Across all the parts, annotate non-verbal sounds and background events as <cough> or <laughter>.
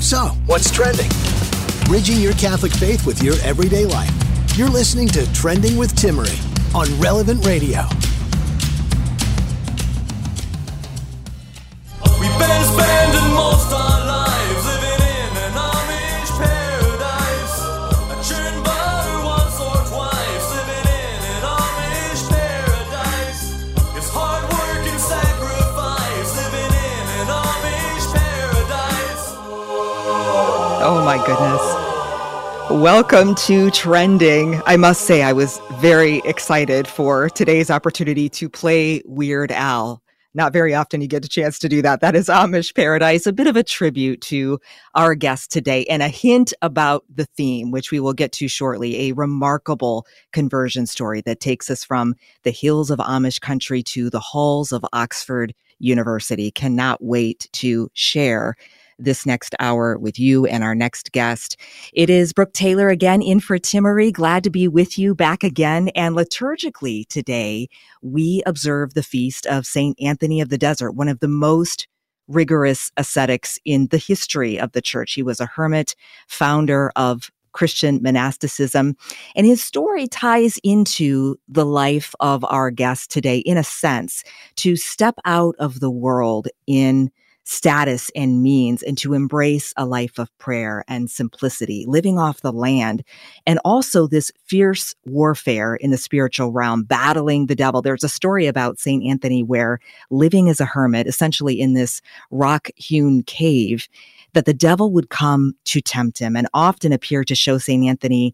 So, what's trending? Bridging your Catholic faith with your everyday life. You're listening to Trending with Timmerie on Relevant Radio. We've been spending most our lives my goodness. Welcome to Trending. I must say, I was very excited for today's opportunity to play Weird Al. Not very often you get a chance to do that. That is Amish Paradise, a bit of a tribute to our guest today and a hint about the theme, which we will get to shortly. A remarkable conversion story that takes us from the hills of Amish country to the halls of Oxford University. Cannot wait to share this next hour with you and our next guest. It is Brooke Taylor again in for Timmerie. Glad to be with you back again. And liturgically today, we observe the feast of St. Anthony of the Desert, one of the most rigorous ascetics in the history of the church. He was a hermit, founder of Christian monasticism. And his story ties into the life of our guest today, in a sense, to step out of the world in status and means and to embrace a life of prayer and simplicity, living off the land, and also this fierce warfare in the spiritual realm, battling the devil. There's a story about St. Anthony where living as a hermit, essentially in this rock hewn cave, that the devil would come to tempt him and often appear to show St. Anthony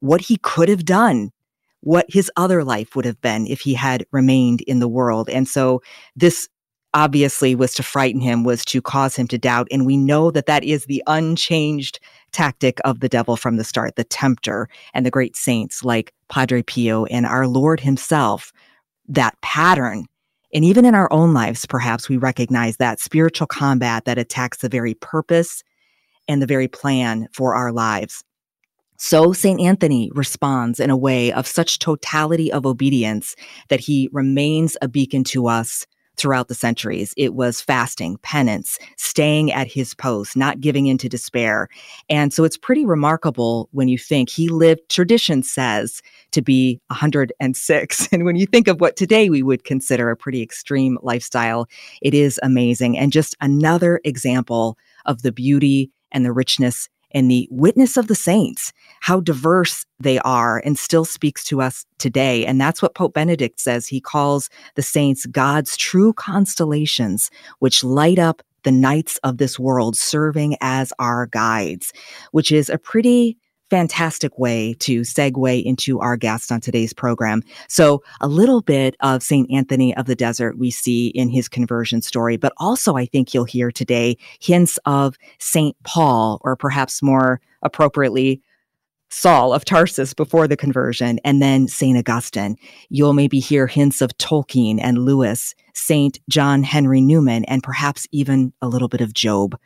what he could have done what his other life would have been if he had remained in the world. And so this obviously was to frighten him, was to cause him to doubt. And we know that that is the unchanged tactic of the devil from the start, the tempter and the great saints like Padre Pio and our Lord himself, that pattern. And even in our own lives, perhaps we recognize that spiritual combat that attacks the very purpose and the very plan for our lives. So St. Anthony responds in a way of such totality of obedience that he remains a beacon to us throughout the centuries. It was fasting, penance, staying at his post, not giving in to despair. And so it's pretty remarkable when you think he lived, tradition says, to be 106. <laughs> And when you think of what today we would consider a pretty extreme lifestyle, it is amazing. And just another example of the beauty and the richness and the witness of the saints, how diverse they are and still speaks to us today. And that's what Pope Benedict says. He calls the saints God's true constellations, which light up the nights of this world, serving as our guides, which is a pretty fantastic way to segue into our guest on today's program. So, a little bit of St. Anthony of the Desert we see in his conversion story, but also I think you'll hear today hints of St. Paul, or perhaps more appropriately, Saul of Tarsus before the conversion, and then St. Augustine. You'll maybe hear hints of Tolkien and Lewis, St. John Henry Newman, and perhaps even a little bit of Job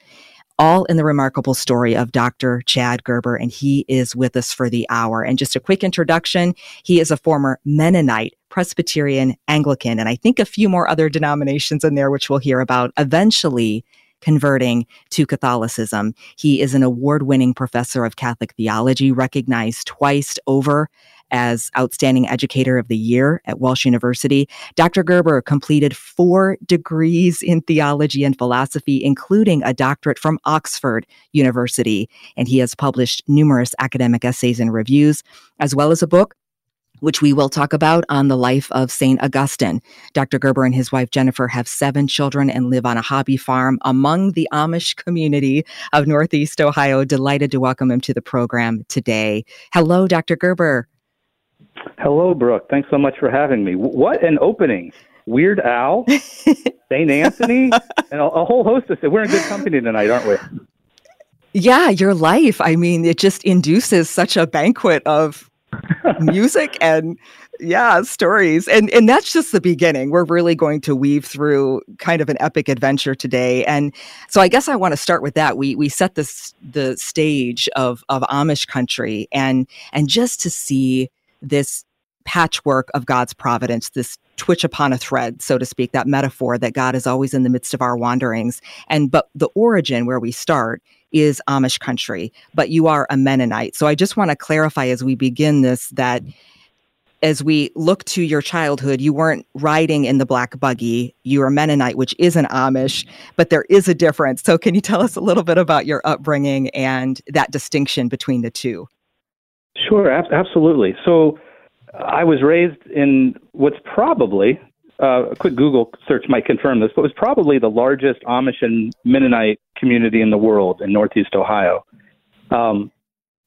all in the remarkable story of Dr. Chad Gerber, and he is with us for the hour. And just a quick introduction he is a former Mennonite, Presbyterian, Anglican, and I think a few more other denominations in there, which we'll hear about eventually converting to Catholicism. He is an award winning professor of Catholic theology, recognized twice over as Outstanding Educator of the Year at Walsh University. Dr. Gerber completed four degrees in theology and philosophy, including a doctorate from Oxford University. And he has published numerous academic essays and reviews, as well as a book which we will talk about on the life of St. Augustine. Dr. Gerber and his wife Jennifer have seven children and live on a hobby farm among the Amish community of Northeast Ohio. Delighted to welcome him to the program today. Hello, Dr. Gerber. Hello, Brooke. Thanks so much for having me. What an opening! Weird Al, <laughs> St. Anthony, and a, a whole host of stuff. We're in good company tonight, aren't we? Yeah, your life. I mean, it just induces such a banquet of <laughs> music and yeah, stories. And and that's just the beginning. We're really going to weave through kind of an epic adventure today. And so I guess I want to start with that. We we set this the stage of of Amish country and and just to see this patchwork of God's providence, this twitch upon a thread, so to speak, that metaphor that God is always in the midst of our wanderings. And but the origin where we start is Amish country, but you are a Mennonite. So I just want to clarify as we begin this that as we look to your childhood, you weren't riding in the black buggy. You are Mennonite, which is an Amish, but there is a difference. So, can you tell us a little bit about your upbringing and that distinction between the two? Sure, ab- absolutely. So, I was raised in what's probably uh, a quick Google search might confirm this, but was probably the largest Amish and Mennonite community in the world in Northeast Ohio. Um,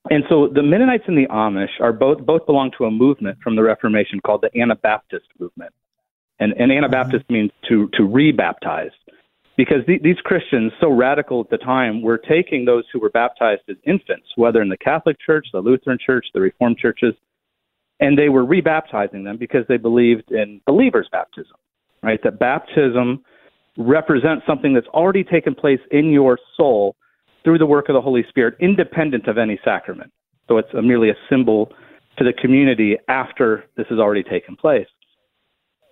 and so the Mennonites and the Amish are both both belong to a movement from the Reformation called the Anabaptist movement. And, and Anabaptist means to to rebaptize, because the, these Christians, so radical at the time, were taking those who were baptized as infants, whether in the Catholic Church, the Lutheran Church, the Reformed churches, and they were rebaptizing them because they believed in believers' baptism, right? That baptism represents something that's already taken place in your soul through the work of the Holy Spirit, independent of any sacrament. So it's a, merely a symbol to the community after this has already taken place.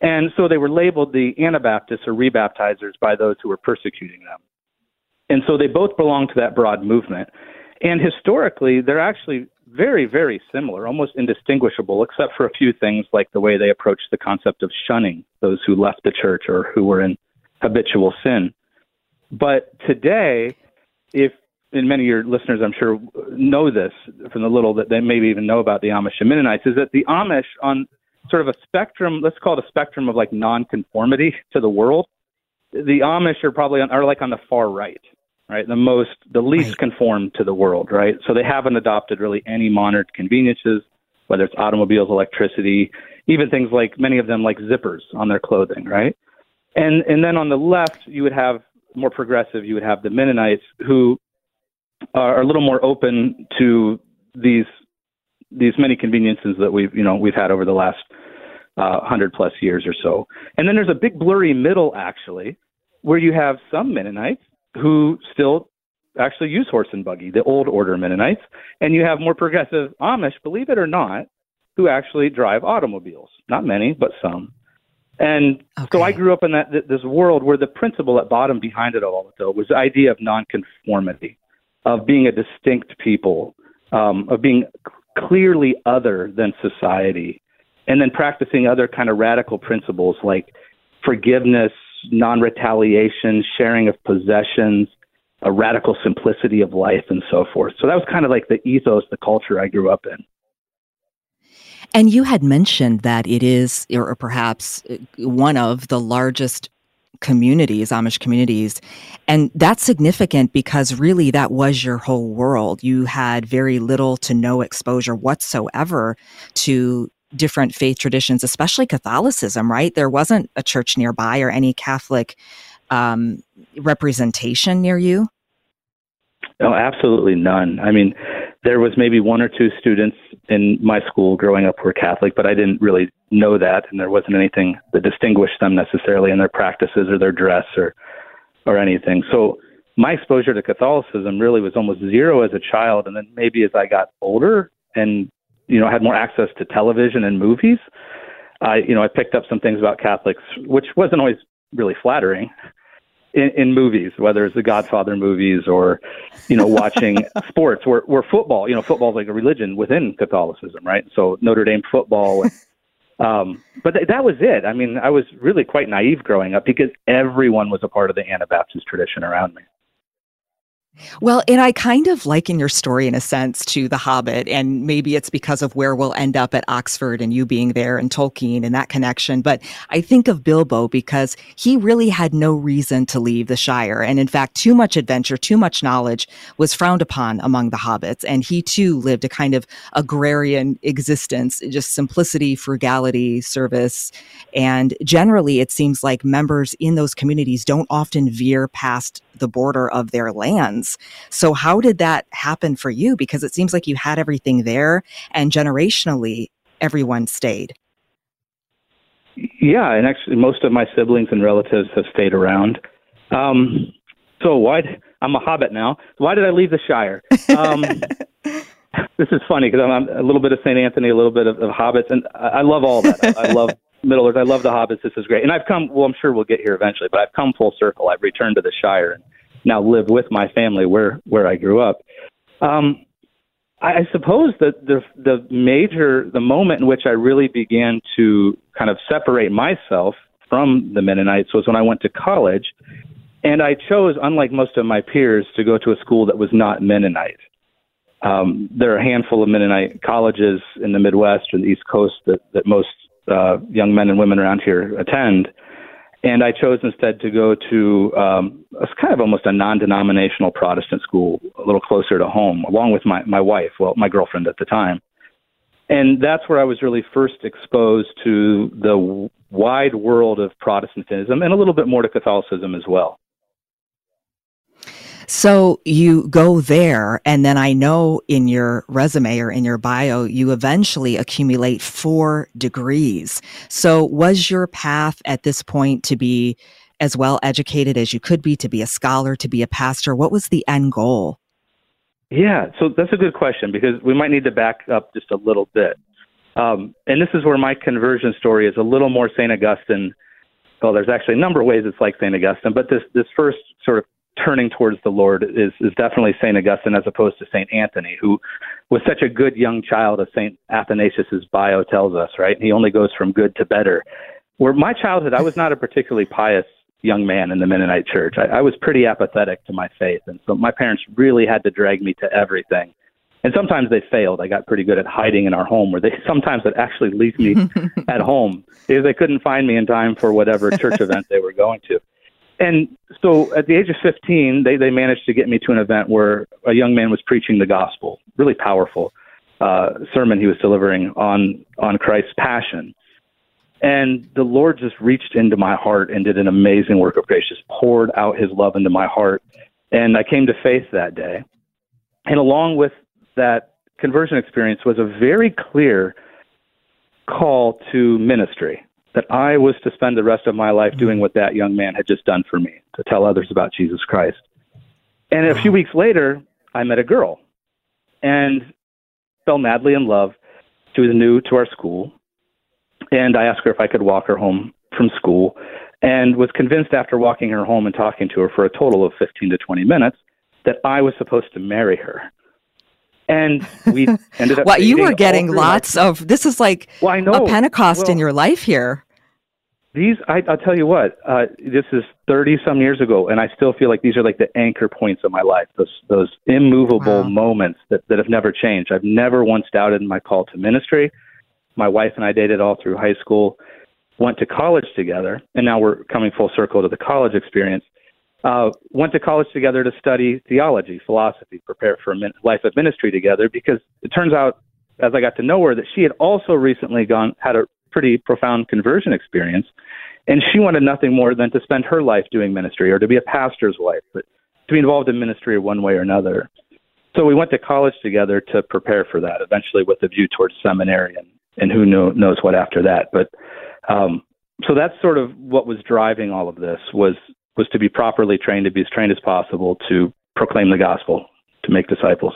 And so they were labeled the Anabaptists or rebaptizers by those who were persecuting them. And so they both belong to that broad movement. And historically, they're actually very, very similar, almost indistinguishable, except for a few things like the way they approach the concept of shunning those who left the church or who were in habitual sin. But today, if and many of your listeners, I'm sure, know this from the little that they maybe even know about the Amish and Mennonites, is that the Amish, on sort of a spectrum, let's call it a spectrum of like nonconformity to the world, the Amish are probably on, are like on the far right, right? The most, the least Right. conformed to the world, right? So they haven't adopted really any modern conveniences, whether it's automobiles, electricity, even things like many of them like zippers on their clothing, right? And and then on the left, you would have more progressive. You would have the Mennonites who are a little more open to these these many conveniences that we've you know we've had over the last uh, hundred plus years or so. And then there's a big blurry middle actually, where you have some Mennonites who still actually use horse and buggy, the old order Mennonites, and you have more progressive Amish, believe it or not, who actually drive automobiles. Not many, but some. And so I grew up in that th- this world where the principle at bottom behind it all though was the idea of nonconformity, of being a distinct people, um, of being clearly other than society, and then practicing other kind of radical principles like forgiveness, non-retaliation, sharing of possessions, a radical simplicity of life, and so forth. So that was kind of like the ethos, the culture I grew up in. And you had mentioned that it is, or or perhaps uh, one of the largest communities, Amish communities. And that's significant because really that was your whole world. You had very little to no exposure whatsoever to different faith traditions, especially Catholicism, right? There wasn't a church nearby or any Catholic um, representation near you. No, absolutely none. I mean, there was maybe one or two students in my school growing up who were Catholic, but I didn't really know that, and there wasn't anything that distinguished them necessarily in their practices or their dress or or anything. So my exposure to Catholicism really was almost zero as a child, and then maybe as I got older and you know had more access to television and movies, I you know I picked up some things about Catholics, which wasn't always really flattering in, in movies, whether it's the Godfather movies or, you know, watching <laughs> sports where, where football, you know, football is like a religion within Catholicism, right? So Notre Dame football. And, <laughs> um, but th- that was it. I mean, I was really quite naive growing up because everyone was a part of the Anabaptist tradition around me. Well, and I kind of liken your story in a sense to The Hobbit, and maybe it's because of where we'll end up at Oxford and you being there and Tolkien and that connection. But I think of Bilbo because he really had no reason to leave the Shire. And in fact, too much adventure, too much knowledge was frowned upon among the hobbits. And he too lived a kind of agrarian existence, just simplicity, frugality, service. And generally, it seems like members in those communities don't often veer past the border of their So, how did that happen for you? Because it seems like you had everything there, and generationally, everyone stayed. Yeah, and actually, most of my siblings and relatives have stayed around. Um, so why? I'm a hobbit now. Why did I leave the Shire? Um, <laughs> this is funny because I'm, I'm a little bit of Saint Anthony, a little bit of, of hobbits, and I, I love all that. I, I love <laughs> Middle Earth. I love the hobbits. This is great, and I've come. Well, I'm sure we'll get here eventually, but I've come full circle. I've returned to the Shire and now live with my family where where I grew up. Um, I, suppose that the the major the moment in which I really began to kind of separate myself from the Mennonites was when I went to college, and I chose, unlike most of my peers, to go to a school that was not Mennonite. Um, there are a handful of Mennonite colleges in the Midwest or the East Coast that, that most uh, young men and women around here attend. And I chose instead to go to um, a kind of almost a non-denominational Protestant school, a little closer to home, along with my my wife, well, my girlfriend at the time. And that's where I was really first exposed to the wide world of Protestantism and a little bit more to Catholicism as well. So you go there, and then I know in your resume or in your bio, you eventually accumulate four degrees. So was your path at this point to be as well educated as you could be, to be a scholar, to be a pastor? What was the end goal? Yeah, so that's a good question because we might need to back up just a little bit. Um, and this is where my conversion story is a little more St. Augustine. Well, there's actually a number of ways it's like St. Augustine, but this, this first sort of turning towards the Lord is, is definitely St. Augustine as opposed to St. Anthony, who was such a good young child, as St. Athanasius's bio tells us, right? He only goes from good to better. Where my childhood, I was not a particularly pious young man in the Mennonite church. I, I was pretty apathetic to my faith. And so my parents really had to drag me to everything. And sometimes they failed. I got pretty good at hiding in our home, where they <laughs> sometimes would actually leave me <laughs> at home because they couldn't find me in time for whatever church <laughs> event they were going to and so at the age of 15, they, they managed to get me to an event where a young man was preaching the gospel, really powerful uh, sermon he was delivering on, on Christ's passion. And the Lord just reached into my heart and did an amazing work of grace, just poured out his love into my heart. And I came to faith that day. And along with that conversion experience was a very clear call to ministry that I was to spend the rest of my life doing what that young man had just done for me, to tell others about Jesus Christ. And a few weeks later, I met a girl and fell madly in love. She was new to our school, and I asked her if I could walk her home from school and was convinced after walking her home and talking to her for a total of 15 to 20 minutes that I was supposed to marry her. And we ended up. well, you were getting lots of, this is like Well, I know. a Pentecost in your life here. These, I, I'll tell you what. Uh, this is thirty some years ago, and I still feel like these are like the anchor points of my life. Those those immovable Wow. moments that that have never changed. I've never once doubted my call to ministry. My wife and I dated all through high school, went to college together, and now we're coming full circle to the college experience. Uh, went to college together to study theology, philosophy, prepare for a min- life of ministry together. Because it turns out, as I got to know her, that she had also recently gone had a pretty profound conversion experience, and she wanted nothing more than to spend her life doing ministry or to be a pastor's wife, but to be involved in ministry one way or another. So we went to college together to prepare for that, eventually with a view towards seminary and, and who know, knows what after that. But um, so that's sort of what was driving all of this was was to be properly trained, to be as trained as possible to proclaim the gospel, to make disciples.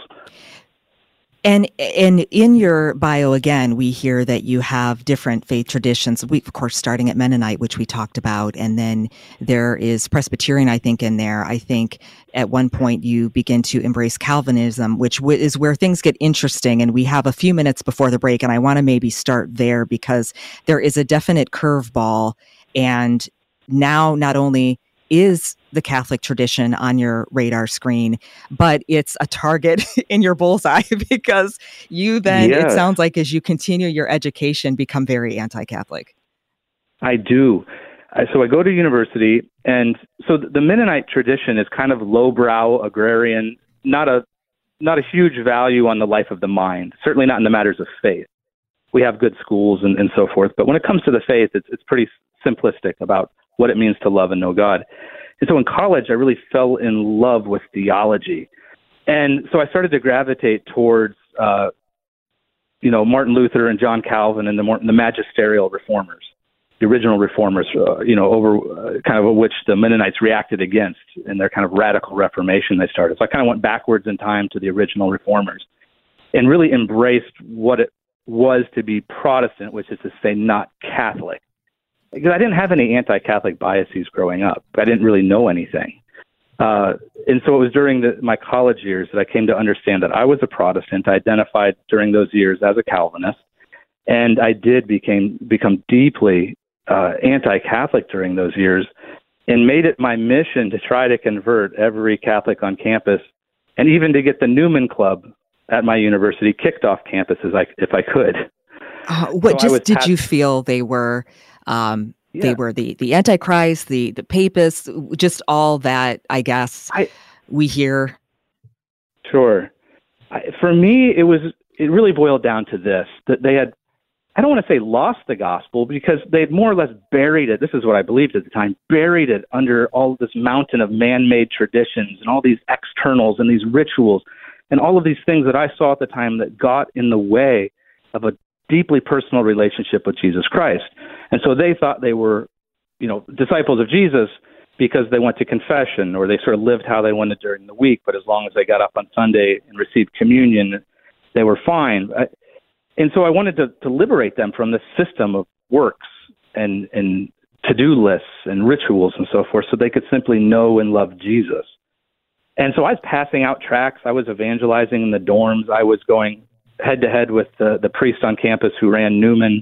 And and in your bio again, we hear that you have different faith traditions. We of course starting at Mennonite, which we talked about, and then there is Presbyterian, I think, in there. I think at one point you begin to embrace Calvinism, which w- is where things get interesting. And we have a few minutes before the break, and I want to maybe start there because there is a definite curveball. And now, not only is the Catholic tradition on your radar screen, but it's a target <laughs> in your bullseye <laughs> because you then, it sounds like, as you continue your education, become very anti Catholic. I do. So I go to university, and so the Mennonite tradition is kind of lowbrow, agrarian, not a not a huge value on the life of the mind. Certainly not in the matters of faith. We have good schools and, and so forth, but when it comes to the faith, it's it's pretty simplistic about what it means to love and know God. And so in college, I really fell in love with theology, and so I started to gravitate towards. Uh, you know Martin Luther and John Calvin and the more, the magisterial reformers the original reformers, uh, you know, over uh, kind of which the Mennonites reacted against in their kind of radical reformation they started. So I kind of went backwards in time to the original reformers and really embraced what it was to be Protestant, which is to say not Catholic. Because I didn't have any anti-Catholic biases growing up. I didn't really know anything. Uh, and so it was during the, my college years that I came to understand that I was a Protestant. I identified during those years as a Calvinist and I did became become deeply uh, anti-Catholic during those years, and made it my mission to try to convert every Catholic on campus, and even to get the Newman Club at my university kicked off campus as I, if I could. Uh, what So just did you feel they were? Um, They were the the Antichrist, the the Papists, just all that. I guess I- we hear. Sure. I, for me, it was it really boiled down to this that they had. I don't want to say lost the gospel because they had more or less buried it. This is what I believed at the time buried it under all this mountain of man made traditions and all these externals and these rituals and all of these things that I saw at the time that got in the way of a deeply personal relationship with Jesus Christ. And so they thought they were, you know, disciples of Jesus because they went to confession or they sort of lived how they wanted during the week, but as long as they got up on Sunday and received communion, they were fine. I, and so I wanted to, to liberate them from this system of works and, and to do lists and rituals and so forth so they could simply know and love Jesus. And so I was passing out tracts. I was evangelizing in the dorms. I was going head to head with the, the priest on campus who ran Newman,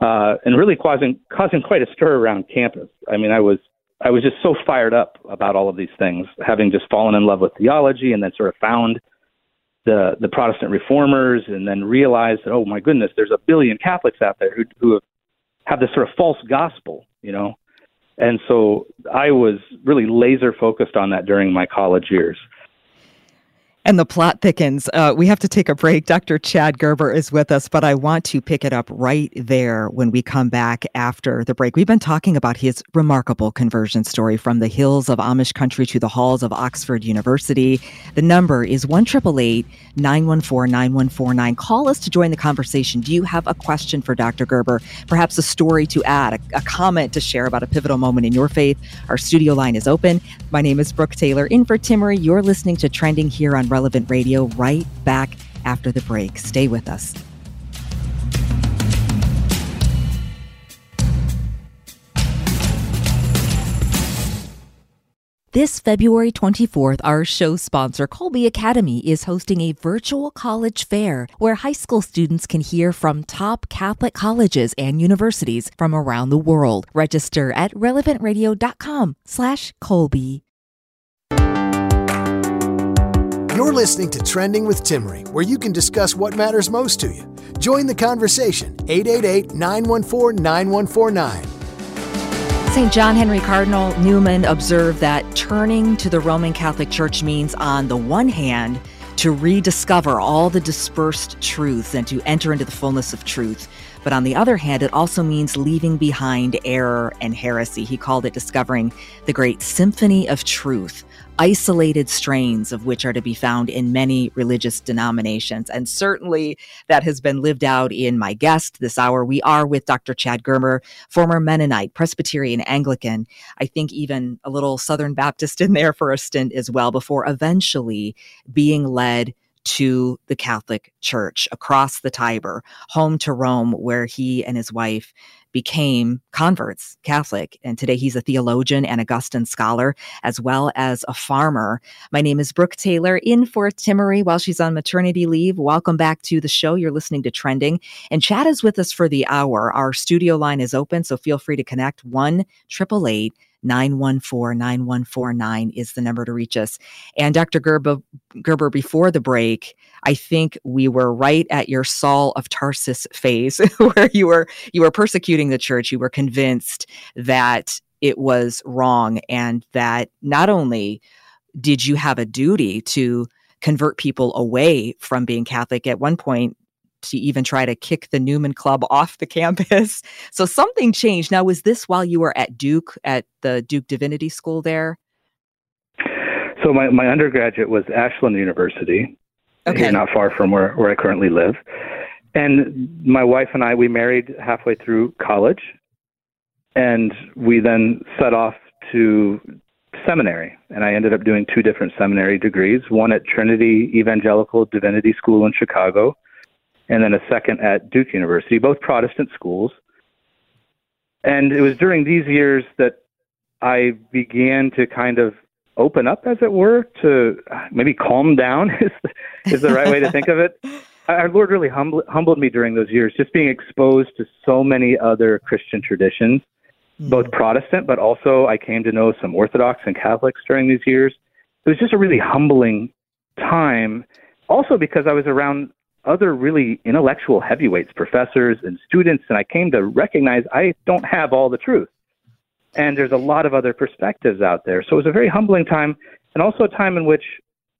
uh, and really causing causing quite a stir around campus. I mean, I was I was just so fired up about all of these things, having just fallen in love with theology, and then sort of found the the Protestant reformers, and then realized that oh my goodness, there's a billion Catholics out there who who have, have this sort of false gospel, you know. And so I was really laser focused on that during my college years. And the plot thickens. Uh, we have to take a break. Dr. Chad Gerber is with us, but I want to pick it up right there when we come back after the break. We've been talking about his remarkable conversion story from the hills of Amish country to the halls of Oxford University. The number is 1 914 9149. Call us to join the conversation. Do you have a question for Dr. Gerber? Perhaps a story to add, a, a comment to share about a pivotal moment in your faith? Our studio line is open. My name is Brooke Taylor. In for Timmerie, you're listening to Trending here on Relevant Radio right back after the break. Stay with us. This February 24th, our show sponsor, Kolbe Academy, is hosting a virtual college fair where high school students can hear from top Catholic colleges and universities from around the world. Register at relevantradio.com slash Kolbe. You're listening to Trending with Timmerie, where you can discuss what matters most to you. Join the conversation 888 914 9149. St. John Henry Cardinal Newman observed that turning to the Roman Catholic Church means, on the one hand, to rediscover all the dispersed truths and to enter into the fullness of truth. But on the other hand, it also means leaving behind error and heresy. He called it discovering the great symphony of truth, isolated strains of which are to be found in many religious denominations. And certainly that has been lived out in my guest this hour. We are with Dr. Chad Gerber, former Mennonite, Presbyterian, Anglican, I think even a little Southern Baptist in there for a stint as well, before eventually being led to the Catholic Church across the Tiber, home to Rome, where he and his wife became converts, Catholic. And today he's a theologian and Augustine scholar, as well as a farmer. My name is Brooke Taylor, in for Timmerie while she's on maternity leave. Welcome back to the show. You're listening to Trending. And Chad is with us for the hour. Our studio line is open, so feel free to connect 1 888 914 9149 is the number to reach us. And Dr. Gerber, Gerber, before the break, I think we were right at your Saul of Tarsus phase <laughs> where you were you were persecuting the church. You were convinced that it was wrong and that not only did you have a duty to convert people away from being Catholic at one point to even try to kick the Newman Club off the campus. <laughs> So something changed. Now, was this while you were at Duke, at the Duke Divinity School there? So my, my undergraduate was Ashland University, Okay. here not far from where, where I currently live. And my wife and I, we married halfway through college. And we then set off to seminary. And I ended up doing two different seminary degrees one at Trinity Evangelical Divinity School in Chicago, and then a second at Duke University, both Protestant schools. And it was during these years that I began to kind of open up, as it were, to uh, maybe calm down <laughs> is is the right way to think of it. <laughs> Our Lord really humbled, humbled me during those years, just being exposed to so many other Christian traditions, both Protestant, but also I came to know some Orthodox and Catholics during these years. It was just a really humbling time, also because I was around other really intellectual heavyweights, professors and students, and I came to recognize I don't have all the truth. And there's a lot of other perspectives out there. So it was a very humbling time, and also a time in which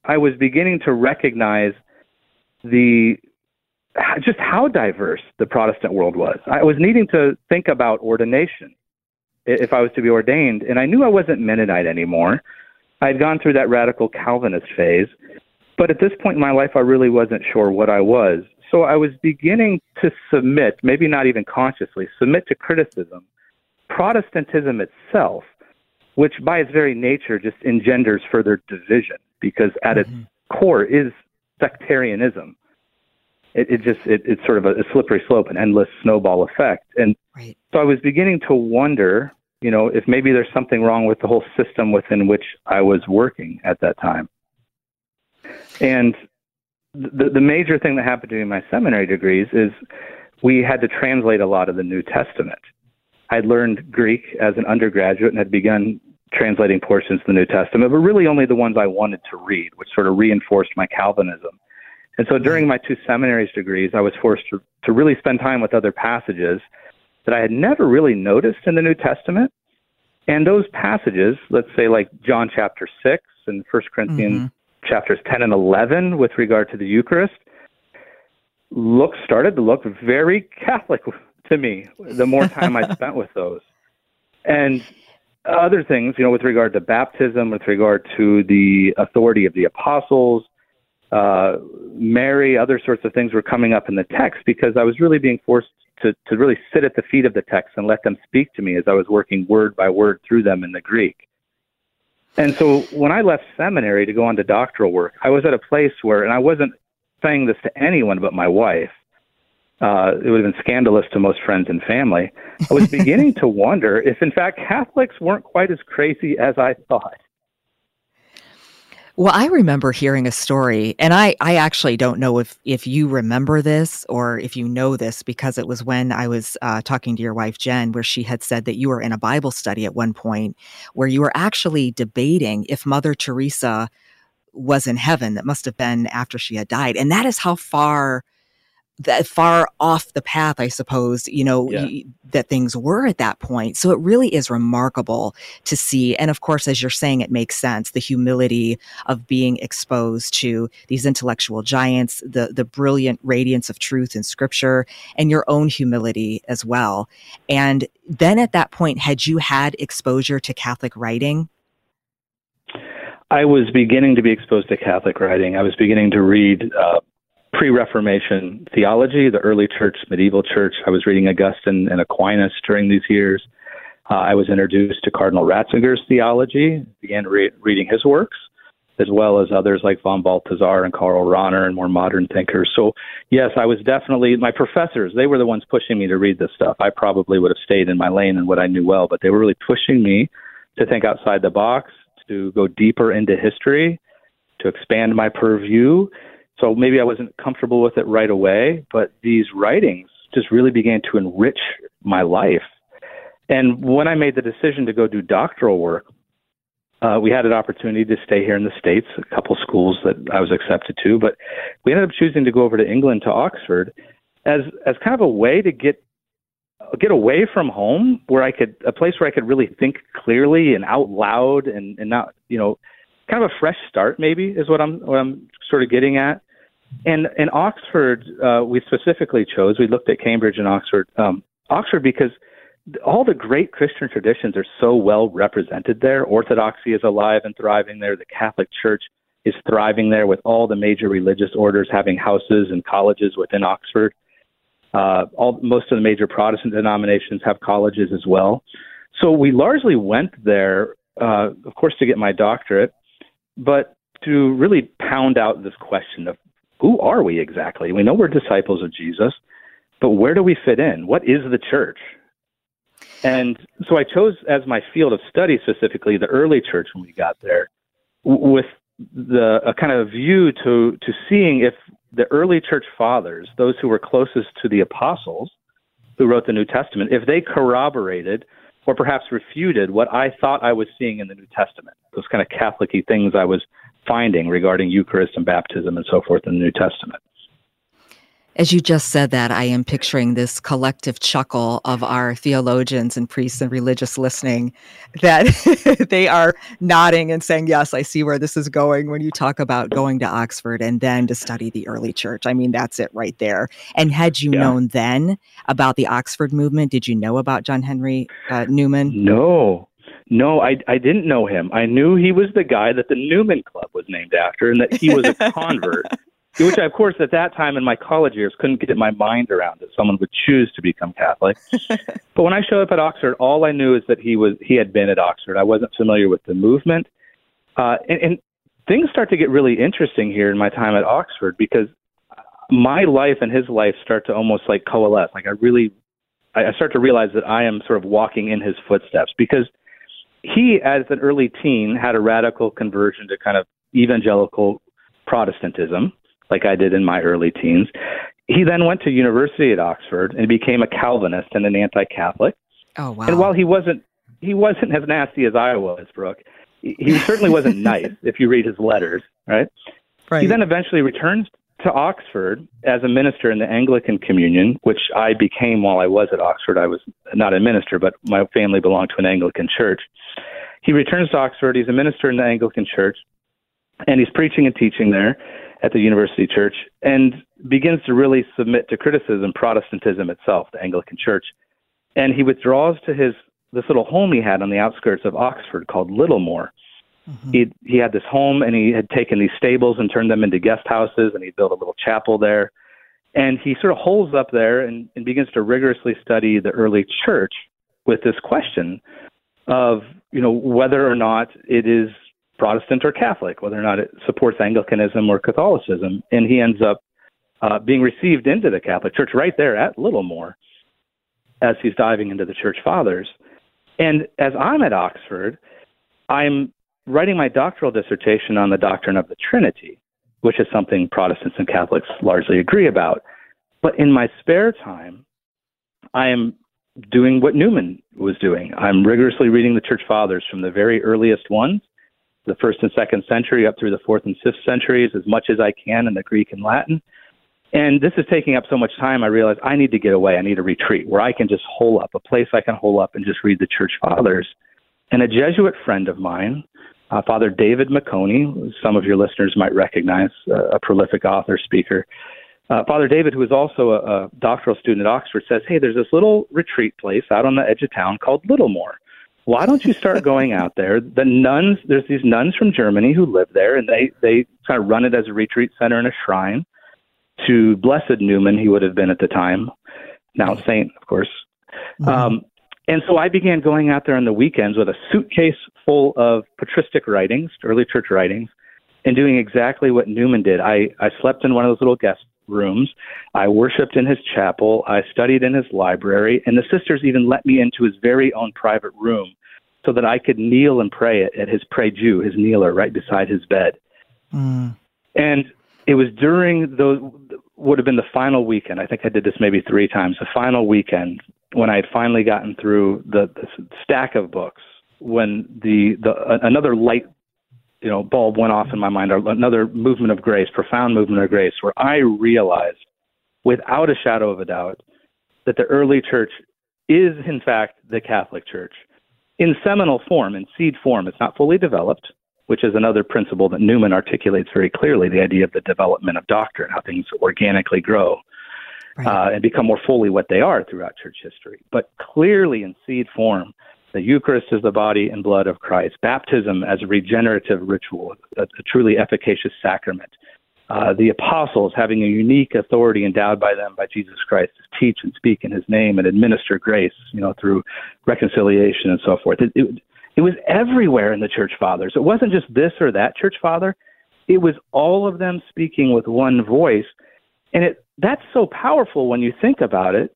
I was beginning to recognize the just how diverse the Protestant world was. I was needing to think about ordination if I was to be ordained, and I knew I wasn't Mennonite anymore. I'd gone through that radical Calvinist phase, but at this point in my life, I really wasn't sure what I was. So I was beginning to submit, maybe not even consciously, submit to criticism. Protestantism itself, which by its very nature just engenders further division, because at its mm-hmm. core is sectarianism. It, it just it, it's sort of a, a slippery slope, an endless snowball effect. And Right. so I was beginning to wonder, you know, if maybe there's something wrong with the whole system within which I was working at that time. And the, the major thing that happened to me in my seminary degrees is we had to translate a lot of the New Testament. I'd learned Greek as an undergraduate and had begun translating portions of the New Testament, but really only the ones I wanted to read, which sort of reinforced my Calvinism. And so during my two seminaries degrees, I was forced to, to really spend time with other passages that I had never really noticed in the New Testament. And those passages, let's say like John chapter 6 and 1 Corinthians mm-hmm. Chapters 10 and 11 with regard to the Eucharist, look started to look very Catholic to me the more time I <laughs> spent with those. And other things, you know, with regard to baptism, with regard to the authority of the apostles, uh, Mary, other sorts of things were coming up in the text because I was really being forced to, to really sit at the feet of the text and let them speak to me as I was working word by word through them in the Greek. And so when I left seminary to go on to doctoral work, I was at a place where, and I wasn't saying this to anyone but my wife, uh, it would have been scandalous to most friends and family. I was <laughs> beginning to wonder if, in fact, Catholics weren't quite as crazy as I thought. Well, I remember hearing a story, and I, I actually don't know if, if you remember this or if you know this because it was when I was uh, talking to your wife, Jen, where she had said that you were in a Bible study at one point where you were actually debating if Mother Teresa was in heaven. That must have been after she had died. And that is how far that far off the path, I suppose, you know, Yeah. y- that things were at that point. So it really is remarkable to see. And of course, as you're saying, it makes sense. The humility of being exposed to these intellectual giants, the, the brilliant radiance of truth in scripture, and your own humility as well. And then at that point, had you had exposure to Catholic writing? I was beginning to be exposed to Catholic writing. I was beginning to read uh, pre Reformation theology, the early church, medieval church. I was reading Augustine and Aquinas during these years. Uh, I was introduced to Cardinal Ratzinger's theology, began re- reading his works, as well as others like von Balthasar and Karl Rahner and more modern thinkers. So, yes, I was definitely, my professors, they were the ones pushing me to read this stuff. I probably would have stayed in my lane and what I knew well, but they were really pushing me to think outside the box, to go deeper into history, to expand my purview. So maybe I wasn't comfortable with it right away, but these writings just really began to enrich my life. And when I made the decision to go do doctoral work, uh, we had an opportunity to stay here in the States, a couple schools that I was accepted to, but we ended up choosing to go over to England to Oxford as as kind of a way to get get away from home where I could a place where I could really think clearly and out loud and, and not you know kind of a fresh start maybe is what I'm what I'm sort of getting at. And in Oxford, uh, we specifically chose. We looked at Cambridge and Oxford. Um, Oxford because all the great Christian traditions are so well represented there. Orthodoxy is alive and thriving there. The Catholic Church is thriving there with all the major religious orders having houses and colleges within Oxford. Uh, all most of the major Protestant denominations have colleges as well. So we largely went there, uh, of course, to get my doctorate, but to really pound out this question of who are we exactly? We know we're disciples of Jesus, but where do we fit in? What is the church? And so I chose as my field of study specifically the early church when we got there, with the a kind of view to to seeing if the early church fathers, those who were closest to the apostles who wrote the New Testament, if they corroborated or perhaps refuted what I thought I was seeing in the New Testament, those kind of Catholic things I was finding regarding Eucharist and baptism and so forth in the New Testament. As you just said that, I am picturing this collective chuckle of our theologians and priests and religious listening that <laughs> they are nodding and saying, Yes, I see where this is going when you talk about going to Oxford and then to study the early church. I mean, that's it right there. And had you Yeah. known then about the Oxford movement, did you know about John Henry uh, Newman? No, no, I, I didn't know him. I knew he was the guy that the Newman Club was named after and that he was a <laughs> convert, which I, of course, at that time in my college years couldn't get my mind around that someone would choose to become Catholic. <laughs> but when I showed up at Oxford, all I knew is that he was he had been at Oxford. I wasn't familiar with the movement, uh, and, and things start to get really interesting here in my time at Oxford because my life and his life start to almost like coalesce. Like I really, I I start to realize that I am sort of walking in his footsteps because he, as an early teen, had a radical conversion to kind of evangelical Protestantism, like I did in my early teens. He then went to university at Oxford and became a Calvinist and an anti-Catholic. Oh, wow. And while he wasn't, he wasn't as nasty as I was, Brooke. He he certainly wasn't <laughs> nice if you read his letters, right? right. He then eventually returns to Oxford as a minister in the Anglican Communion, which I became while I was at Oxford. I was not a minister, but my family belonged to an Anglican church. He returns to Oxford. He's a minister in the Anglican church, and he's preaching and teaching there at the university church and begins to really submit to criticism Protestantism itself, the Anglican church. And he withdraws to his this little home he had on the outskirts of Oxford called Littlemore he he had this home and he had taken these stables and turned them into guest houses and he built a little chapel there. And he sort of holes up there and, and begins to rigorously study the early church with this question of you know whether or not it is Protestant or Catholic, whether or not it supports Anglicanism or Catholicism, and he ends up uh, being received into the Catholic Church right there at Littlemore as he's diving into the Church Fathers. And as I'm at Oxford, I'm writing my doctoral dissertation on the doctrine of the Trinity, which is something Protestants and Catholics largely agree about. But in my spare time, I am doing what Newman was doing. I'm rigorously reading the Church Fathers from the very earliest ones, the first and second century, up through the fourth and fifth centuries, as much as I can in the Greek and Latin. And this is taking up so much time, I realize I need to get away. I need a retreat where I can just hole up, a place I can hole up and just read the Church Fathers. And a Jesuit friend of mine, uh, Father David Meconi, some of your listeners might recognize, uh, a prolific author, speaker. Uh, Father David, who is also a, a doctoral student at Oxford, says, Hey, there's this little retreat place out on the edge of town called Littlemore. Why don't you start going out there? The nuns, there's these nuns from Germany who live there, and they, they kind of run it as a retreat center and a shrine to Blessed Newman, he would have been at the time, now Saint, of course. Um, and so I began going out there on the weekends with a suitcase full of patristic writings, early church writings, and doing exactly what Newman did. I, I slept in one of those little guest rooms. I worshiped in his chapel. I studied in his library. And the sisters even let me into his very own private room so that I could kneel and pray at, at his prie-dieu, his kneeler, right beside his bed. Mm. And it was during those would have been the final weekend. I think I did this maybe three times. The final weekend when I had finally gotten through the, the stack of books, when the, the another light you know bulb went off in my mind, another movement of grace, profound movement of grace, where I realized, without a shadow of a doubt, that the early church is in fact the Catholic Church in seminal form, in seed form. It's not fully developed, which is another principle that Newman articulates very clearly: the idea of the development of doctrine, how things organically grow. Right. Uh, and become more fully what they are throughout church history. But clearly in seed form, the Eucharist is the body and blood of Christ. Baptism as a regenerative ritual, a, a truly efficacious sacrament. Uh, the apostles having a unique authority endowed by them by Jesus Christ to teach and speak in His name and administer grace, you know, through reconciliation and so forth. It, it, it was everywhere in the church fathers. It wasn't just this or that church father. It was all of them speaking with one voice, and it that's so powerful when you think about it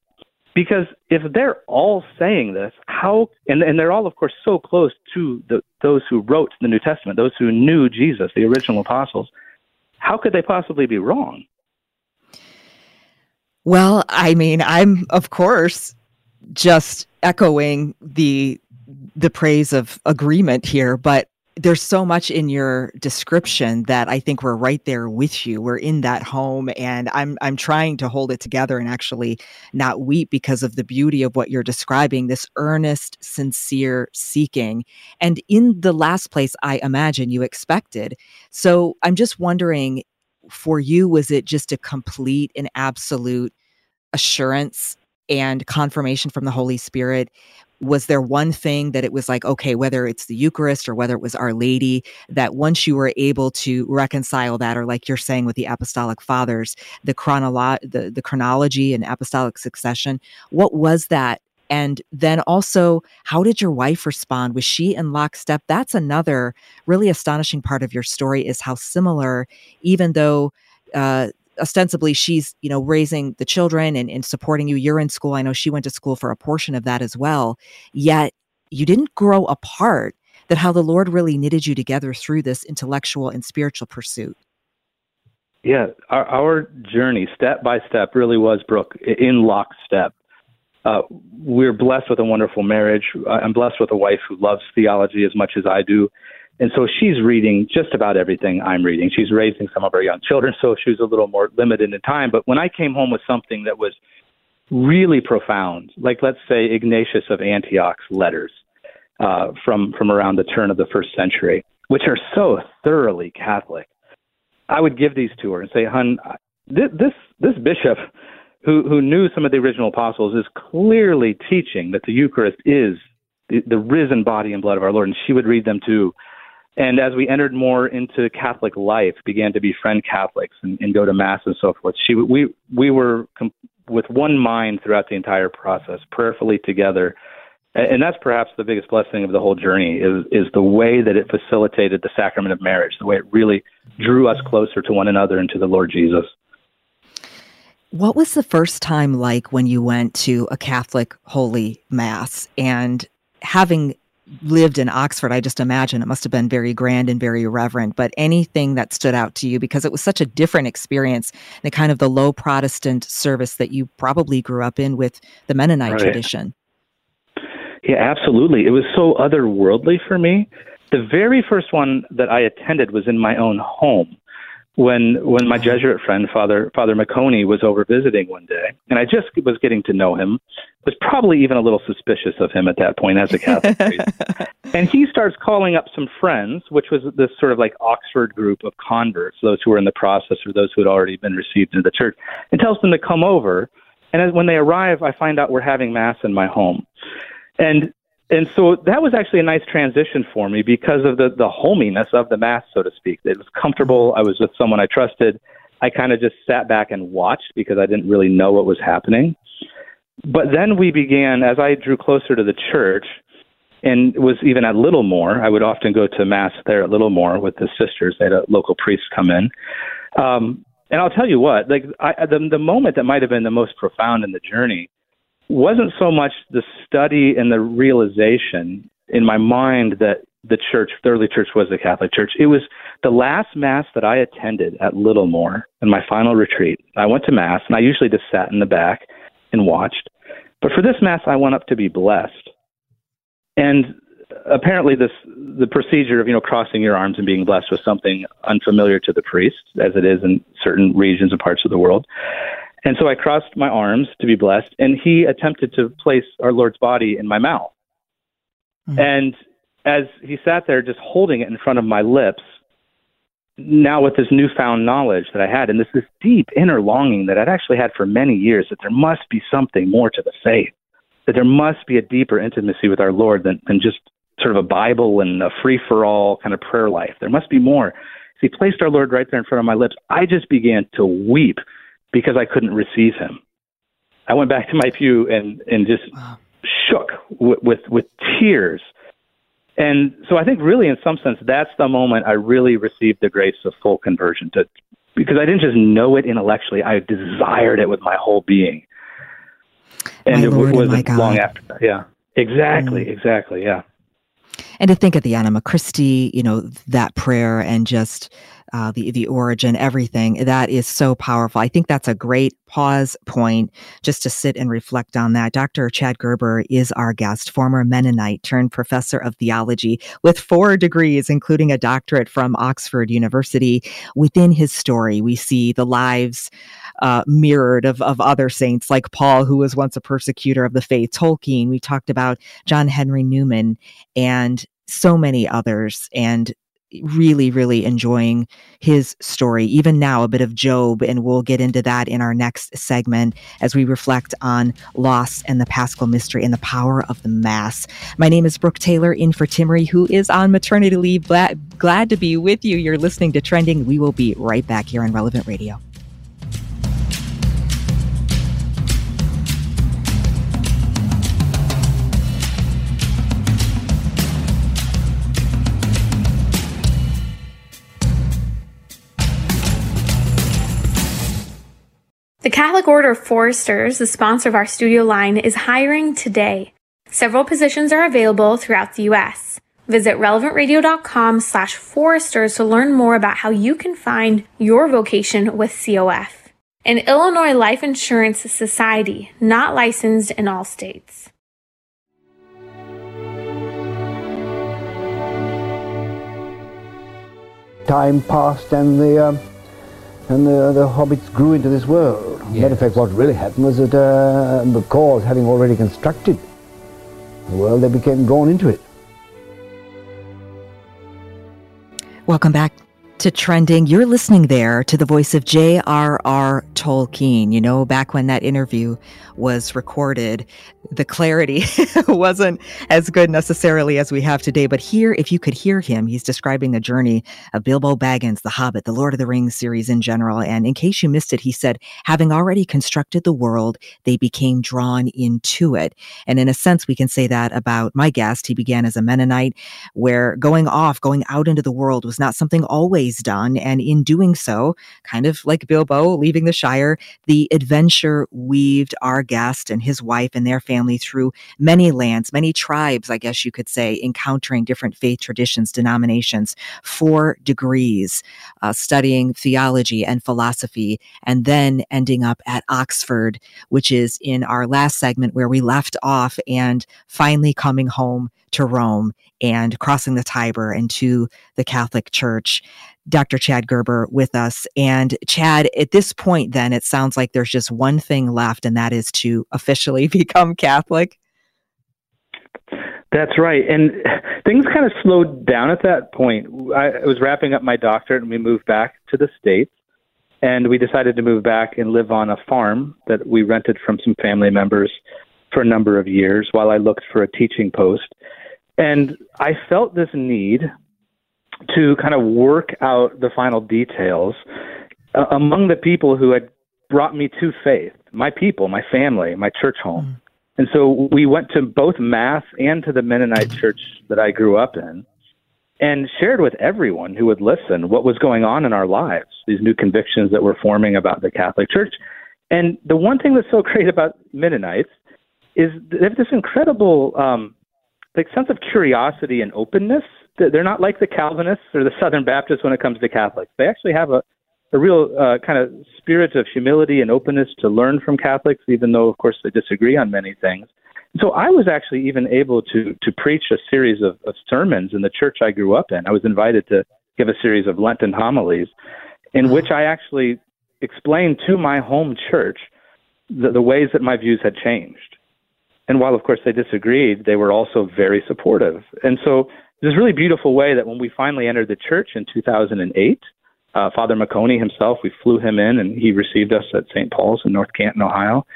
because if they're all saying this, how and, and they're all, of course, so close to the, those who wrote the New Testament, those who knew Jesus, the original apostles, how could they possibly be wrong? Well, I mean, I'm of course just echoing the the praise of agreement here, but there's so much in your description that I think we're right there with you. We're in that home and I'm I'm trying to hold it together and actually not weep because of the beauty of what you're describing, this earnest, sincere seeking. And in the last place I imagine you expected. So I'm just wondering for you was it just a complete and absolute assurance and confirmation from the Holy Spirit was there one thing that it was like okay whether it's the eucharist or whether it was our lady that once you were able to reconcile that or like you're saying with the apostolic fathers the chronolo- the, the chronology and apostolic succession what was that? And then also how did your wife respond? Was she in lockstep? That's another really astonishing part of your story is how similar even though uh, ostensibly she's you know raising the children and, and supporting you. You're in school. I know she went to school for a portion of that as well. Yet you didn't grow apart that how the lord really knitted you together through this intellectual and spiritual pursuit. Yeah our, our journey step by step really was brooke in lockstep. Uh, we're blessed with a wonderful marriage. I'm blessed with a wife who loves theology as much as i do and so she's reading just about everything I'm reading. She's raising some of our young children, so she's a little more limited in time. But when I came home with something that was really profound, like let's say Ignatius of Antioch's letters uh, from from around the turn of the first century, which are so thoroughly Catholic, I would give these to her and say, "Hun, this this bishop." Who, who knew some of the original apostles is clearly teaching that the Eucharist is the, the risen body and blood of our Lord, and she would read them too and as we entered more into Catholic life, began to befriend Catholics and, and go to mass and so forth, she we we were com- with one mind throughout the entire process, prayerfully together. And that's perhaps the biggest blessing of the whole journey is is the way that it facilitated the sacrament of marriage, the way it really drew us closer to one another and to the Lord Jesus. What was the first time like when you went to a Catholic holy mass and having lived in Oxford, I just imagine it must have been very grand and very reverent. But anything that stood out to you because it was such a different experience, the kind of the low Protestant service that you probably grew up in with the Mennonite right. tradition. Yeah, absolutely. It was so otherworldly for me. The very first one that I attended was in my own home when when my Jesuit friend Father Father Meconi was over visiting one day, and I just was getting to know him, was probably even a little suspicious of him at that point as a Catholic priest. <laughs> and he starts calling up some friends, which was this sort of like Oxford group of converts, those who were in the process or those who had already been received into the church, and tells them to come over. And as, when they arrive, I find out we're having mass in my home, and and so that was actually a nice transition for me because of the the hominess of the mass, so to speak. It was comfortable. I was with someone I trusted. I kind of just sat back and watched because I didn't really know what was happening. But then we began as I drew closer to the church and was even at Littlemore. I would often go to mass there at Littlemore with the sisters. They had a local priest come in. Um, and I'll tell you what, like I, the the moment that might have been the most profound in the journey wasn't so much the study and the realization in my mind that the church, the early church was the Catholic Church. It was the last Mass that I attended at Littlemore in my final retreat. I went to Mass, and I usually just sat in the back and watched. But for this Mass, I went up to be blessed. And apparently this the procedure of you know crossing your arms and being blessed was something unfamiliar to the priest as it is in certain regions and parts of the world and so i crossed my arms to be blessed and he attempted to place our lord's body in my mouth Mhm. and as he sat there just holding it in front of my lips now with this newfound knowledge that i had and this this deep inner longing that i'd actually had for many years that there must be something more to the faith that there must be a deeper intimacy with our lord than, than just sort of a Bible and a free for all kind of prayer life. There must be more. As he placed our Lord right there in front of my lips, I just began to weep because I couldn't receive him. I went back to my pew and, and just Wow. shook with, with, with tears. And so I think really in some sense that's the moment I really received the grace of full conversion to because I didn't just know it intellectually, I desired it with my whole being. And My it Lord wasn't long after that. Yeah. Exactly, Mm. exactly, yeah. and to think of the anima christi you know that prayer and just uh, the the origin everything that is so powerful. I think that's a great pause point just to sit and reflect on that. Dr chad gerber is our guest former mennonite turned professor of theology with four degrees including a doctorate from oxford university. Within his story we see the lives uh, mirrored of, of other saints like Paul, who was once a persecutor of the faith, Tolkien. We talked about John Henry Newman and so many others, and really, really enjoying his story. Even now, a bit of Job, and we'll get into that in our next segment as we reflect on loss and the paschal mystery and the power of the Mass. My name is Brooke Taylor, in for Timmerie, who is on maternity leave. Glad, glad to be with you. You're listening to Trending. We will be right back here on Relevant Radio. The Catholic Order of Foresters, the sponsor of our studio line, is hiring today. Several positions are available throughout the U.S. Visit relevantradio.com slash foresters to learn more about how you can find your vocation with COF. An Illinois Life Insurance Society, not licensed in all states. time passed and the um, and the, the hobbits grew into this world. Matter of fact, what really happened was that uh, because having already constructed the world, they became drawn into it. Welcome back to Trending. You're listening there to the voice of J.R.R. Tolkien. You know, back when that interview was recorded, the clarity <laughs> wasn't as good necessarily as we have today. But here, if you could hear him, he's describing the journey of Bilbo Baggins, The Hobbit, the Lord of the Rings series in general. And in case you missed it, he said, having already constructed the world, they became drawn into it. And in a sense, we can say that about my guest. He began as a Mennonite, where going off, going out into the world was not something always done. And in doing so, kind of like Bilbo leaving the Shire, the adventure weaved our guest and his wife and their family through many lands, many tribes, I guess you could say, encountering different faith traditions, denominations, four degrees, uh, studying theology and philosophy, and then ending up at Oxford, which is in our last segment where we left off, and finally coming home to Rome and crossing the Tiber into the Catholic Church. Dr. Chad Gerber with us. And Chad, at this point, then it sounds like there's just one thing left, and that is to officially <laughs> become Catholic. That's right. And things kind of slowed down at that point. I was wrapping up my doctorate and we moved back to the States. And we decided to move back and live on a farm that we rented from some family members for a number of years while I looked for a teaching post. And I felt this need to kind of work out the final details uh, among the people who had brought me to faith my people, my family, my church home. And so we went to both Mass and to the Mennonite church that I grew up in and shared with everyone who would listen what was going on in our lives, these new convictions that were forming about the Catholic Church. And the one thing that's so <laughs> great about Mennonites is they have this incredible um, like sense of curiosity and openness. They're not like the Calvinists or the Southern Baptists when it comes to Catholics. They actually have a, a real uh, kind of spirit of humility and openness to learn from Catholics, even though, of course, they disagree on many things. So I was actually even able to to preach a series of, of sermons in the church I grew up in. I was invited to give a series of Lenten homilies, in which I actually explained to my home church the, the ways that my views had changed. And while, of course, they disagreed, they were also very supportive. And so a really beautiful way that when we finally entered the church in 2008, uh, Father Meconi himself, we flew him in and he received us at St. Paul's in North Canton, Ohio.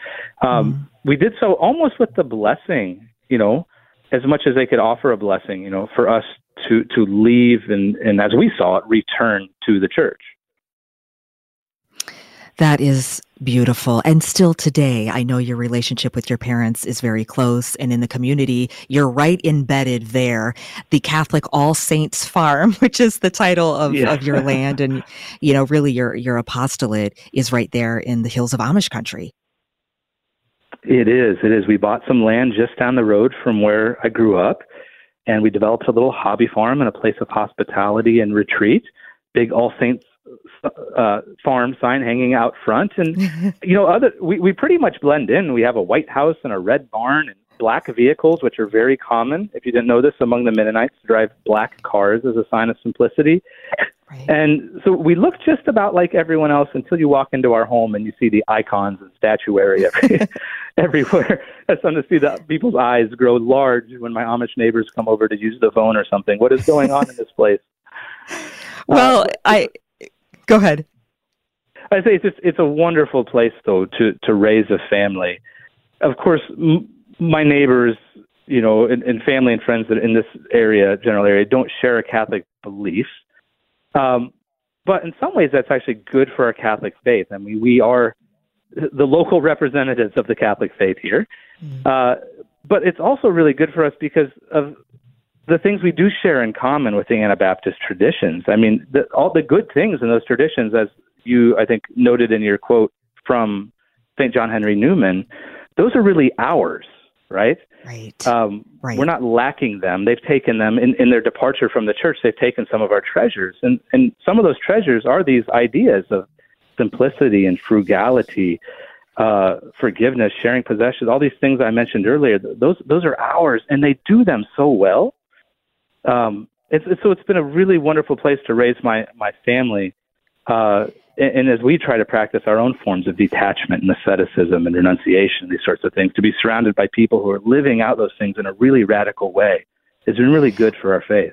Um, mm. We did so almost with the blessing, you know, as much as they could offer a blessing, you know, for us to, to leave and, and as we saw it, return to the church. That is beautiful. And still today, I know your relationship with your parents is very close. And in the community, you're right embedded there. The Catholic All Saints Farm, <laughs> which is the title of, yeah. of your land. And, you know, really your, your apostolate is right there in the hills of Amish country. It is. It is. We bought some land just down the road from where I grew up. And we developed a little hobby farm and a place of hospitality and retreat. Big All Saints uh, farm sign hanging out front, and <laughs> you know, other we we pretty much blend in. We have a white house and a red barn and black vehicles, which are very common. If you didn't know this, among the Mennonites, to drive black cars as a sign of simplicity. Right. And so we look just about like everyone else until you walk into our home and you see the icons and statuary every, <laughs> <laughs> everywhere. It's fun to see the people's eyes grow large when my Amish neighbors come over to use the phone or something. What is going on in this place? Well, uh, I Go ahead. I say it's just, it's a wonderful place though to to raise a family. Of course, m- my neighbors, you know, and, and family and friends that in this area, general area, don't share a Catholic belief. Um, but in some ways, that's actually good for our Catholic faith. I mean, we are the local representatives of the Catholic faith here. Mm. Uh, but it's also really good for us because of the things we do share in common with the Anabaptist traditions. I mean, the, all the good things in those traditions, as you, I think, noted in your quote from St. John Henry Newman, those are really ours, right? Right. Um, right. We're not lacking them. They've taken them in, in their departure from the church. They've taken some of our treasures, and and some of those treasures are these ideas of simplicity and frugality, uh, forgiveness, sharing possessions, all these things I mentioned earlier. Those those are ours, and they do them so well um, it's, it's, so it's been a really wonderful place to raise my my family, uh, and, and, as we try to practice our own forms of detachment and asceticism and renunciation, these sorts of things, to be surrounded by people who are living out those things in a really radical way has been really good for our faith.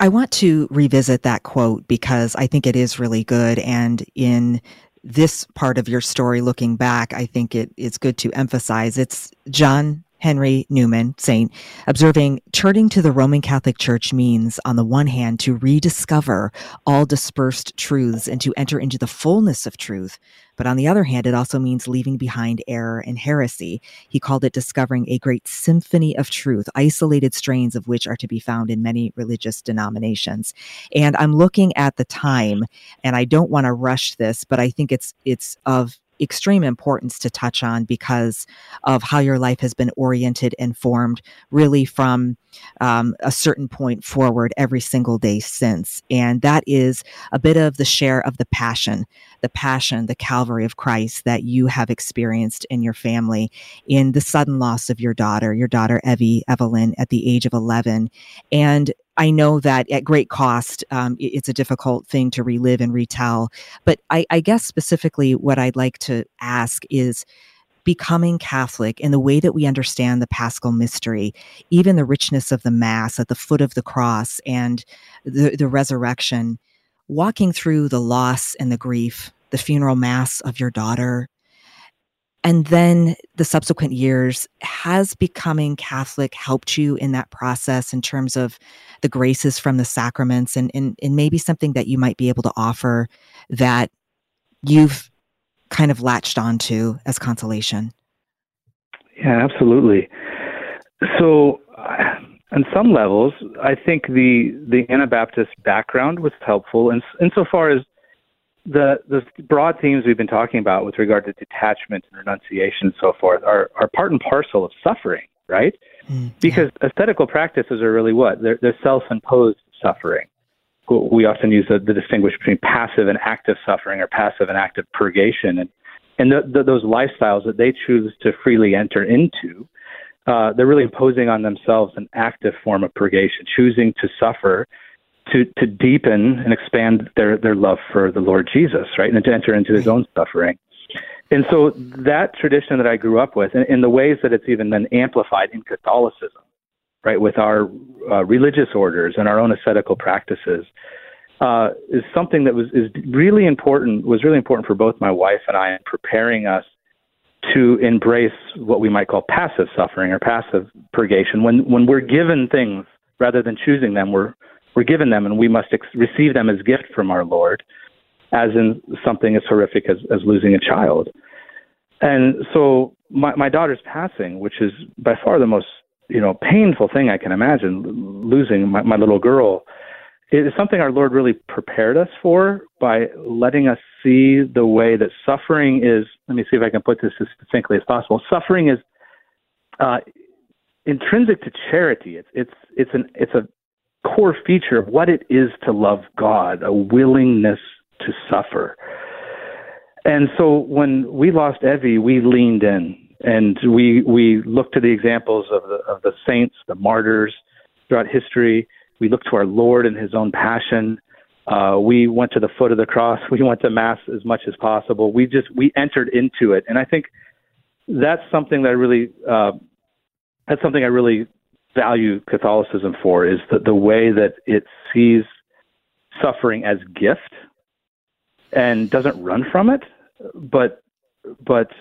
I want to revisit that quote because I think it is really good, and in this part of your story, looking back, I think it is good to emphasize it's John Henry Newman, saint, observing turning to the Roman Catholic Church means, on the one hand, to rediscover all dispersed truths and to enter into the fullness of truth. But on the other hand, it also means leaving behind error and heresy. He called it discovering a great symphony of truth, isolated strains of which are to be found in many religious denominations. And I'm looking at the time, and I don't want to rush this, but I think it's it's of extreme importance to touch on because of how your life has been oriented and formed really from um, a certain point forward every single day since. And that is a bit of the share of the passion, the passion, the Calvary of Christ that you have experienced in your family in the sudden loss of your daughter, your daughter Evie Evelyn at the age of 11. And I know that at great cost, um, it's a difficult thing to relive and retell. But I, I guess specifically, what I'd like to ask is becoming Catholic in the way that we understand the paschal mystery, even the richness of the Mass at the foot of the cross and the, the resurrection, walking through the loss and the grief, the funeral Mass of your daughter, and then the subsequent years, has becoming Catholic helped you in that process in terms of the graces from the sacraments and, and, and maybe something that you might be able to offer that you've kind of latched onto as consolation? Yeah, absolutely. So, on some levels, I think the the Anabaptist background was helpful, in insofar as the the broad themes we've been talking about with regard to detachment and renunciation and so forth are are part and parcel of suffering, right? Mm, because yeah. ascetical practices are really what they're, they're self-imposed suffering we often use the, the distinguish between passive and active suffering or passive and active purgation. And, and the, the, those lifestyles that they choose to freely enter into, uh, they're really imposing on themselves an active form of purgation, choosing to suffer to, to deepen and expand their, their love for the Lord Jesus, right? And to enter into his own suffering. And so that tradition that I grew up with, and in the ways that it's even been amplified in Catholicism, right, with our uh, religious orders and our own ascetical practices, uh, is something that was is really important. Was really important for both my wife and I in preparing us to embrace what we might call passive suffering or passive purgation. When when we're given things rather than choosing them, we're we're given them, and we must ex- receive them as gift from our Lord, as in something as horrific as, as losing a child. And so my, my daughter's passing, which is by far the most you know painful thing I can imagine, losing my, my little girl, is something our Lord really prepared us for by letting us see the way that suffering is. Let me see if I can put this as succinctly as possible. Suffering is uh, intrinsic to charity. It's it's it's an it's a core feature of what it is to love God, a willingness to suffer. And so when we lost Evie, we leaned in and we we looked to the examples of the of the saints, the martyrs throughout history. We looked to our Lord and His own passion. Uh, we went to the foot of the cross. <laughs> We went to mass as much as possible. We just we entered into it, and I think that's something that I really uh, that's something I really value Catholicism for is the, the way that it sees suffering as gift and doesn't run from it, but but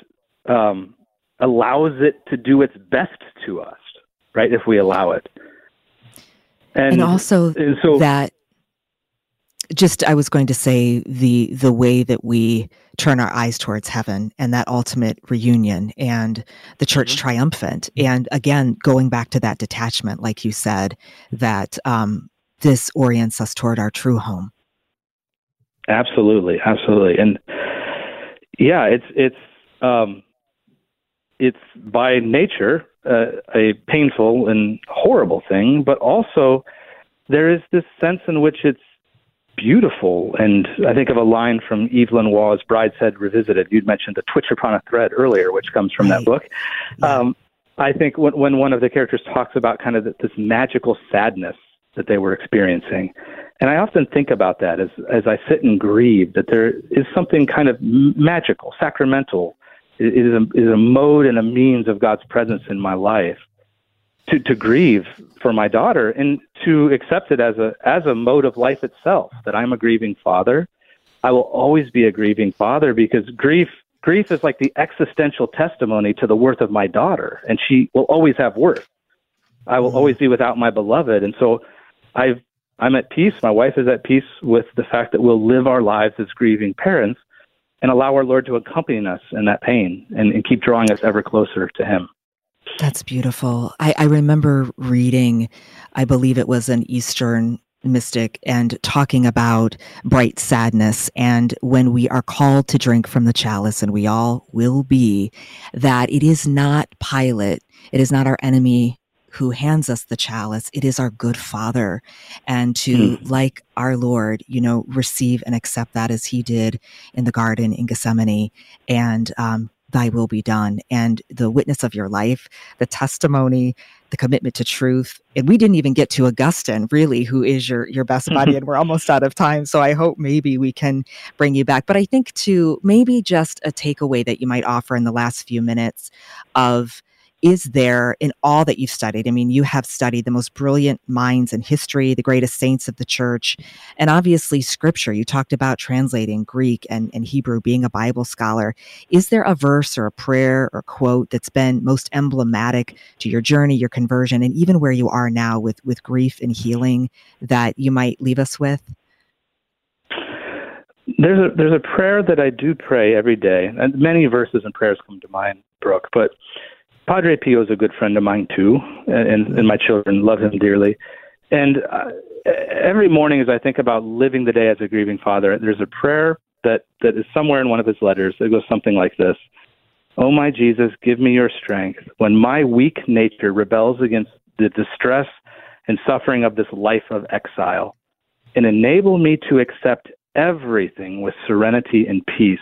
um, allows it to do its best to us, right? If we allow it, and, and also and so, that just I was going to say the the way that we turn our eyes towards heaven and that ultimate reunion and the church mm-hmm. triumphant. And again going back to that detachment like you said that um, this orients us toward our true home. Absolutely. Absolutely. And yeah it's it's um, it's by nature uh, a painful and horrible thing but also there is this sense in which it's beautiful. And I think of a line from Evelyn Waugh's Brideshead Revisited. You'd mentioned the Twitch Upon a Thread earlier, which comes from that book. Um, I think when, when one of the characters talks about kind of this magical sadness that they were experiencing, and I often think about that as as I sit and grieve, that there is something kind of magical, sacramental. It is a, is a mode and a means of God's presence in my life to, to grieve for my daughter and to accept it as a as a mode of life itself that I'm a grieving father. I will always be a grieving father because grief grief is like the existential testimony to the worth of my daughter and she will always have worth. I will mm-hmm. always be without my beloved and so I've I'm at peace. My wife is at peace with the fact that we'll live our lives as grieving parents and allow our Lord to accompany us in that pain and, and keep drawing us ever closer to Him. That's beautiful. I, I remember reading, I believe it was an Eastern mystic and talking about bright sadness and when we are called to drink from the chalice and we all will be that it is not pilate it is not our enemy who hands us the chalice it is our good father. And to mm. like our lord you know receive and accept that as he did in the garden in gethsemane and um, thy will be done. And the witness of your life the testimony the commitment to truth. And we didn't even get to augustine really who is your your best <laughs> buddy and we're almost out of time. So i hope maybe we can bring you back. But i think to maybe just a takeaway that you might offer in the last few minutes of is there in all that you've studied? I mean, you have studied the most brilliant minds in history, the greatest saints of the church, and obviously scripture. You talked about translating Greek and, and Hebrew, being a Bible scholar. Is there a verse or a prayer or quote that's been most emblematic to your journey, your conversion, and even where you are now with, with grief and healing that you might leave us with? There's a there's a prayer that I do pray every day, and many verses and prayers come to mind, Brooke. But Padre Pio is a good friend of mine too, and, and my children love him dearly. And uh, every morning, as I think about living the day as a grieving father, there's a prayer that that is somewhere in one of his letters that goes something like this: "Oh my Jesus, give me your strength when my weak nature rebels against the distress and suffering of this life of exile. and enable me to accept everything with serenity and peace.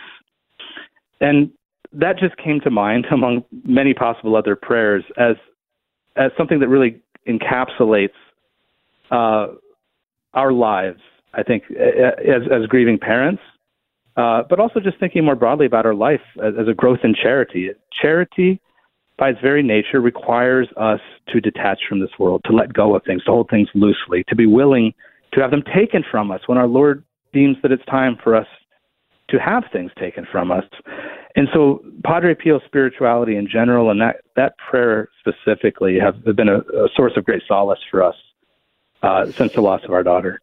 And that just came to mind <laughs> among many possible other prayers as as something that really encapsulates uh, our lives. I think as as grieving parents, uh, but also just thinking more broadly about our life as, as a growth in charity. Charity, by its very nature, requires us to detach from this world, to let go of things, to hold things loosely, to be willing to have them taken from us when our Lord deems that it's time for us to have things taken from us. And so, Padre Pio spirituality in general and that, that prayer specifically have, have been a, a, source of great solace for us uh, since the loss of our daughter.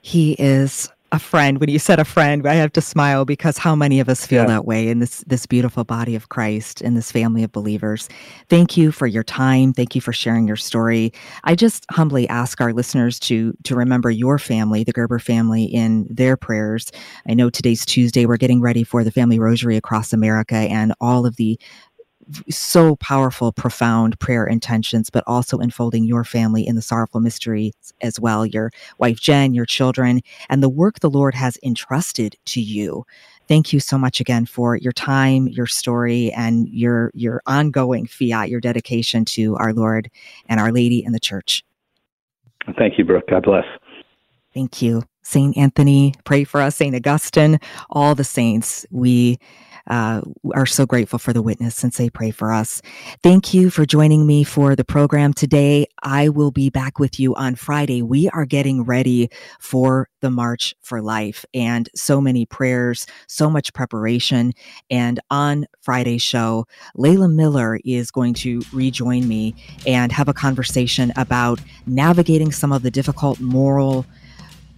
He is a friend when you said a friend i have to smile because how many of us feel yeah. that way in this this beautiful body of christ in this family of believers. Thank you for your time. Thank you for sharing your story. I just humbly ask our listeners to to remember your family the gerber family in their prayers. I know today's tuesday. We're getting ready for the family rosary across america and all of the so powerful, profound prayer intentions, but also enfolding your family in the sorrowful mysteries as well, your wife Jen, your children, and the work the Lord has entrusted to you. Thank you so much again for your time, your story, and your your ongoing fiat, your dedication to our Lord and Our Lady and the Church. Thank you, Brooke. God bless. Thank you. Saint Anthony, pray for us. Saint Augustine, all the saints. We uh, are so grateful for the witness since they pray for us. Thank you for joining me for the program today. I will be back with you on Friday. We are getting ready for the March for Life and so many prayers, so much preparation. And on Friday's show, Layla Miller is going to rejoin me and have a conversation about navigating some of the difficult moral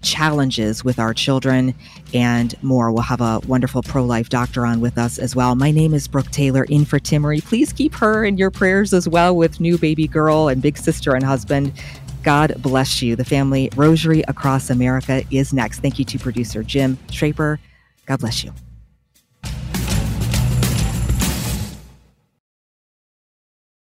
challenges with our children and more. We'll have a wonderful pro life doctor on with us as well. My name is Brooke Taylor, in for Timmerie. Please keep her in your prayers as well with new baby girl and big sister and husband. God bless you. The family rosary across America is next. Thank you to producer Jim Schraper. God bless you.